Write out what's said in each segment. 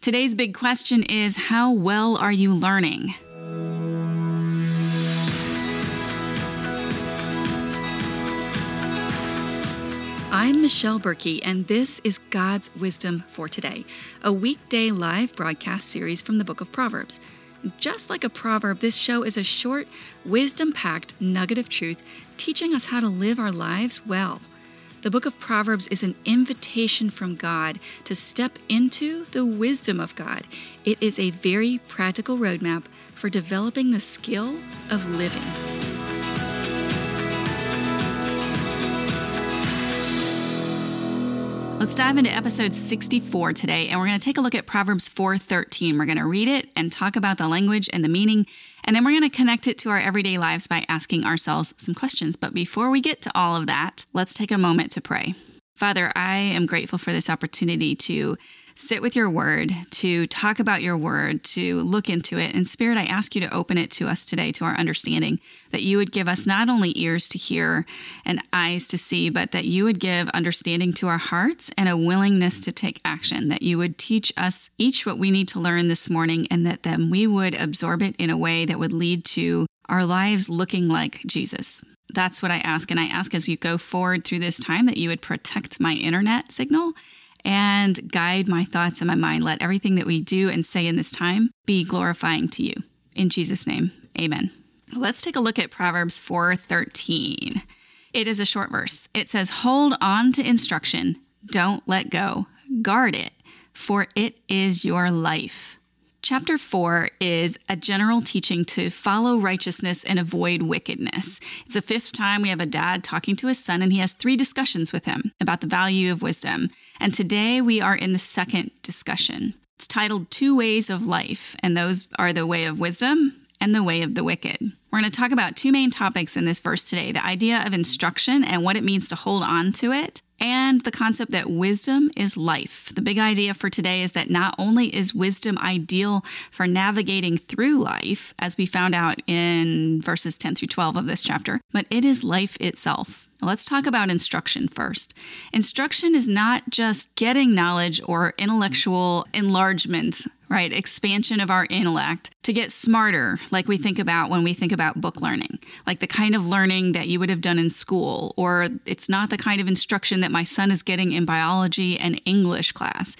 Today's big question is How well are you learning? I'm Michelle Berkey, and this is God's Wisdom for Today, a weekday live broadcast series from the book of Proverbs. Just like a proverb, this show is a short, wisdom packed nugget of truth teaching us how to live our lives well. The book of Proverbs is an invitation from God to step into the wisdom of God. It is a very practical roadmap for developing the skill of living. Let's dive into episode 64 today, and we're going to take a look at Proverbs 4:13. We're going to read it and talk about the language and the meaning, and then we're going to connect it to our everyday lives by asking ourselves some questions. But before we get to all of that, let's take a moment to pray. Father, I am grateful for this opportunity to sit with your word, to talk about your word, to look into it. And Spirit, I ask you to open it to us today, to our understanding, that you would give us not only ears to hear and eyes to see, but that you would give understanding to our hearts and a willingness to take action, that you would teach us each what we need to learn this morning, and that then we would absorb it in a way that would lead to our lives looking like Jesus. That's what I ask. And I ask as you go forward through this time that you would protect my internet signal and guide my thoughts and my mind. Let everything that we do and say in this time be glorifying to you. In Jesus' name, amen. Let's take a look at Proverbs 4:13. It is a short verse. It says, "Hold on to instruction, don't let go. Guard it, for it is your life." Chapter 4 is a general teaching to follow righteousness and avoid wickedness. It's the fifth time we have a dad talking to his son, and he has three discussions with him about the value of wisdom. And today we are in the second discussion. It's titled Two Ways of Life, and those are the way of wisdom and the way of the wicked. We're going to talk about two main topics in this verse today the idea of instruction and what it means to hold on to it, and the concept that wisdom is life. The big idea for today is that not only is wisdom ideal for navigating through life, as we found out in verses 10 through 12 of this chapter, but it is life itself. Let's talk about instruction first. Instruction is not just getting knowledge or intellectual enlargement, right? Expansion of our intellect to get smarter, like we think about when we think about book learning, like the kind of learning that you would have done in school, or it's not the kind of instruction that my son is getting in biology and English class.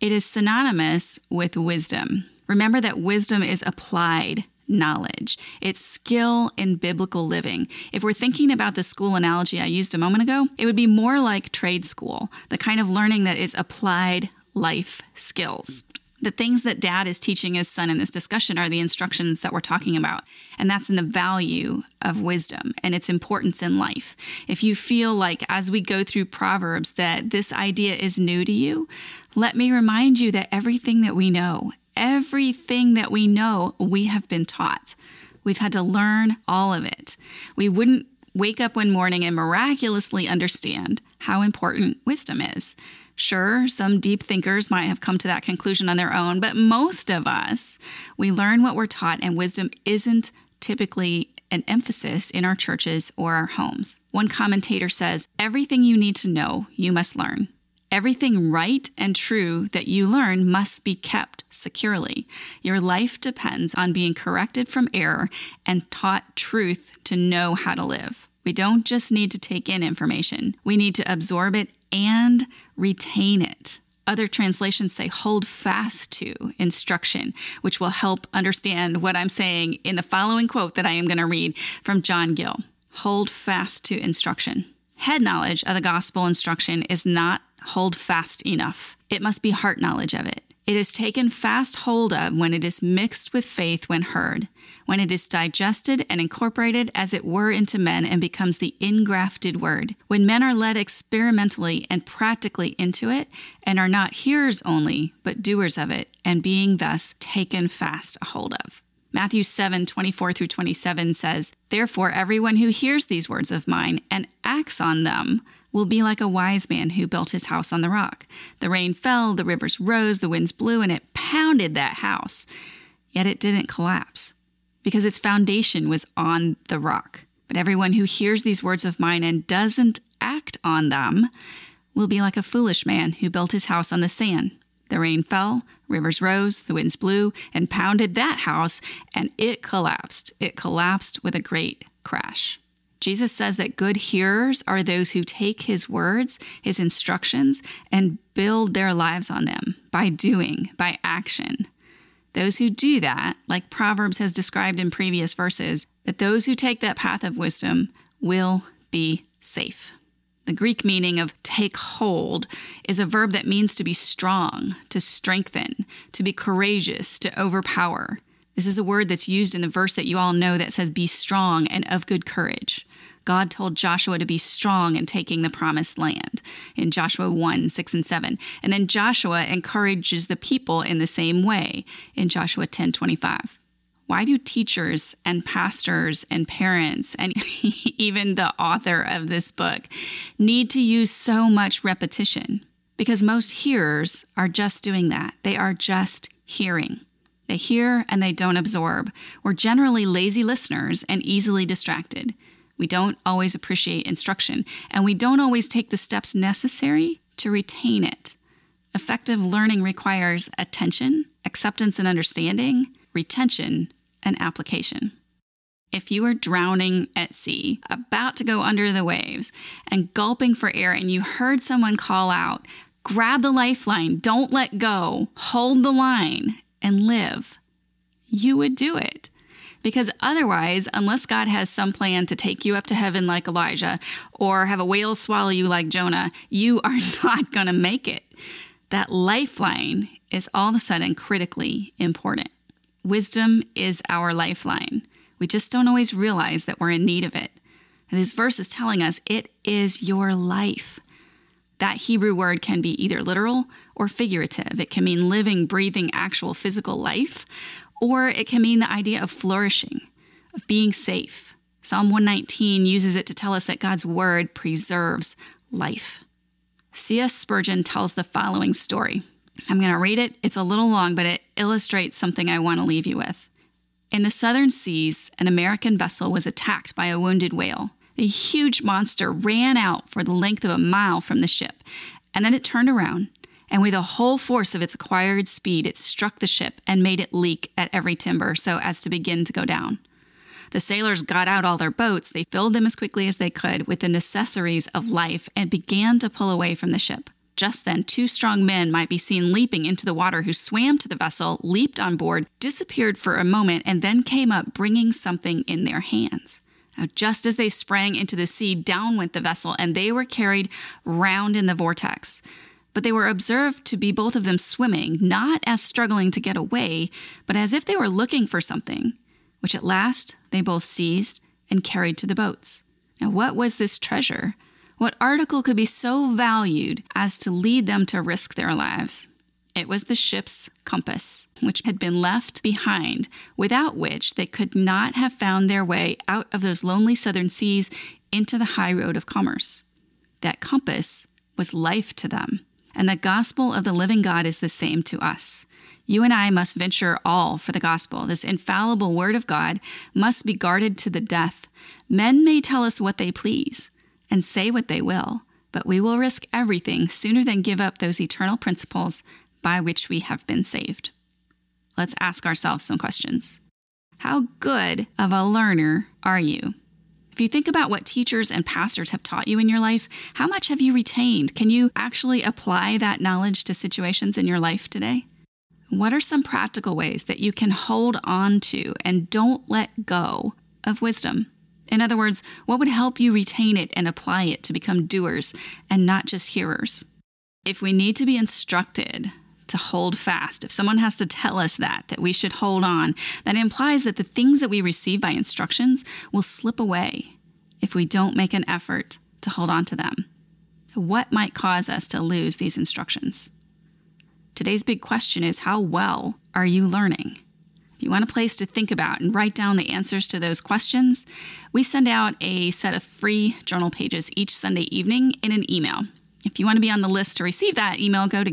It is synonymous with wisdom. Remember that wisdom is applied knowledge. It's skill in biblical living. If we're thinking about the school analogy I used a moment ago, it would be more like trade school, the kind of learning that is applied life skills. The things that dad is teaching his son in this discussion are the instructions that we're talking about. And that's in the value of wisdom and its importance in life. If you feel like as we go through Proverbs that this idea is new to you, let me remind you that everything that we know, everything that we know, we have been taught. We've had to learn all of it. We wouldn't wake up one morning and miraculously understand how important wisdom is. Sure, some deep thinkers might have come to that conclusion on their own, but most of us, we learn what we're taught, and wisdom isn't typically an emphasis in our churches or our homes. One commentator says, Everything you need to know, you must learn. Everything right and true that you learn must be kept securely. Your life depends on being corrected from error and taught truth to know how to live. We don't just need to take in information, we need to absorb it and retain it. Other translations say hold fast to instruction, which will help understand what I'm saying in the following quote that I am going to read from John Gill. Hold fast to instruction. Head knowledge of the gospel instruction is not hold fast enough. It must be heart knowledge of it. It is taken fast hold of when it is mixed with faith when heard, when it is digested and incorporated as it were into men and becomes the ingrafted word, when men are led experimentally and practically into it and are not hearers only, but doers of it, and being thus taken fast hold of. Matthew 7 24 through 27 says, Therefore, everyone who hears these words of mine and acts on them will be like a wise man who built his house on the rock. The rain fell, the rivers rose, the winds blew, and it pounded that house. Yet it didn't collapse because its foundation was on the rock. But everyone who hears these words of mine and doesn't act on them will be like a foolish man who built his house on the sand. The rain fell, rivers rose, the winds blew and pounded that house, and it collapsed. It collapsed with a great crash. Jesus says that good hearers are those who take his words, his instructions, and build their lives on them by doing, by action. Those who do that, like Proverbs has described in previous verses, that those who take that path of wisdom will be safe. The Greek meaning of take hold is a verb that means to be strong, to strengthen, to be courageous, to overpower. This is the word that's used in the verse that you all know that says, Be strong and of good courage. God told Joshua to be strong in taking the promised land in Joshua 1 6 and 7. And then Joshua encourages the people in the same way in Joshua 10 25. Why do teachers and pastors and parents and even the author of this book need to use so much repetition? Because most hearers are just doing that. They are just hearing. They hear and they don't absorb. We're generally lazy listeners and easily distracted. We don't always appreciate instruction, and we don't always take the steps necessary to retain it. Effective learning requires attention, acceptance and understanding, retention, and application. If you are drowning at sea, about to go under the waves, and gulping for air, and you heard someone call out, grab the lifeline, don't let go, hold the line, and live, you would do it. Because otherwise, unless God has some plan to take you up to heaven like Elijah or have a whale swallow you like Jonah, you are not going to make it. That lifeline is all of a sudden critically important. Wisdom is our lifeline. We just don't always realize that we're in need of it. And this verse is telling us it is your life. That Hebrew word can be either literal or figurative. It can mean living, breathing, actual physical life, or it can mean the idea of flourishing, of being safe. Psalm 119 uses it to tell us that God's word preserves life. C.S. Spurgeon tells the following story. I'm going to read it. It's a little long, but it illustrates something I want to leave you with. In the southern seas, an American vessel was attacked by a wounded whale. The huge monster ran out for the length of a mile from the ship, and then it turned around, and with the whole force of its acquired speed, it struck the ship and made it leak at every timber so as to begin to go down. The sailors got out all their boats, they filled them as quickly as they could with the necessaries of life, and began to pull away from the ship. Just then, two strong men might be seen leaping into the water who swam to the vessel, leaped on board, disappeared for a moment, and then came up bringing something in their hands. Now, just as they sprang into the sea, down went the vessel, and they were carried round in the vortex. But they were observed to be both of them swimming, not as struggling to get away, but as if they were looking for something, which at last they both seized and carried to the boats. Now, what was this treasure? What article could be so valued as to lead them to risk their lives? It was the ship's compass, which had been left behind, without which they could not have found their way out of those lonely southern seas into the high road of commerce. That compass was life to them, and the gospel of the living God is the same to us. You and I must venture all for the gospel. This infallible word of God must be guarded to the death. Men may tell us what they please, and say what they will, but we will risk everything sooner than give up those eternal principles by which we have been saved. Let's ask ourselves some questions. How good of a learner are you? If you think about what teachers and pastors have taught you in your life, how much have you retained? Can you actually apply that knowledge to situations in your life today? What are some practical ways that you can hold on to and don't let go of wisdom? In other words, what would help you retain it and apply it to become doers and not just hearers? If we need to be instructed to hold fast, if someone has to tell us that, that we should hold on, that implies that the things that we receive by instructions will slip away if we don't make an effort to hold on to them. What might cause us to lose these instructions? Today's big question is how well are you learning? If you want a place to think about and write down the answers to those questions, we send out a set of free journal pages each Sunday evening in an email. If you want to be on the list to receive that email, go to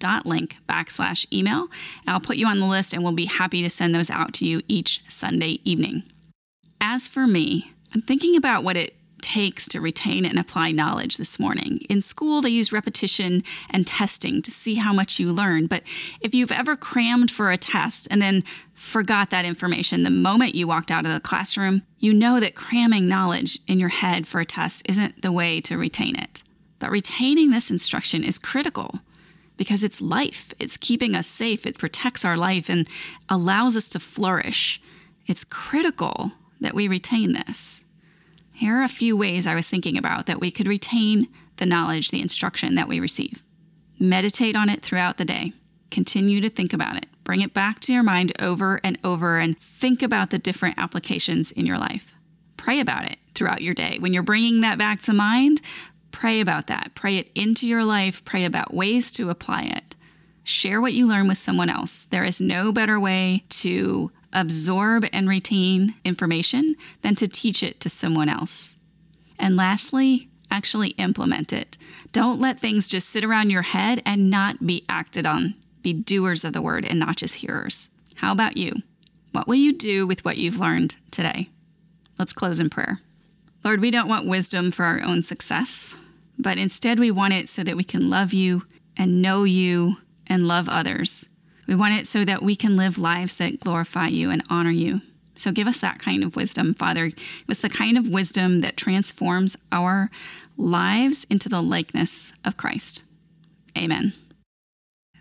getwisdom.link backslash email. I'll put you on the list and we'll be happy to send those out to you each Sunday evening. As for me, I'm thinking about what it takes to retain and apply knowledge this morning. In school, they use repetition and testing to see how much you learn. But if you've ever crammed for a test and then forgot that information the moment you walked out of the classroom, you know that cramming knowledge in your head for a test isn't the way to retain it. But retaining this instruction is critical because it's life. It's keeping us safe, it protects our life and allows us to flourish. It's critical that we retain this. Here are a few ways I was thinking about that we could retain the knowledge, the instruction that we receive. Meditate on it throughout the day. Continue to think about it. Bring it back to your mind over and over and think about the different applications in your life. Pray about it throughout your day. When you're bringing that back to mind, Pray about that. Pray it into your life. Pray about ways to apply it. Share what you learn with someone else. There is no better way to absorb and retain information than to teach it to someone else. And lastly, actually implement it. Don't let things just sit around your head and not be acted on. Be doers of the word and not just hearers. How about you? What will you do with what you've learned today? Let's close in prayer. Lord, we don't want wisdom for our own success, but instead we want it so that we can love you and know you and love others. We want it so that we can live lives that glorify you and honor you. So give us that kind of wisdom, Father. Give us the kind of wisdom that transforms our lives into the likeness of Christ. Amen.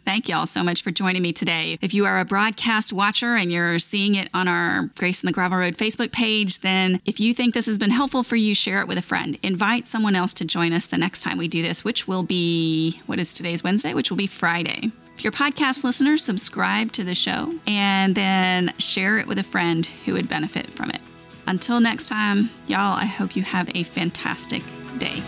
Thank you all so much for joining me today. If you are a broadcast watcher and you're seeing it on our Grace in the Gravel Road Facebook page, then if you think this has been helpful for you, share it with a friend. Invite someone else to join us the next time we do this, which will be, what is today's Wednesday? Which will be Friday. If you're a podcast listener, subscribe to the show and then share it with a friend who would benefit from it. Until next time, y'all, I hope you have a fantastic day.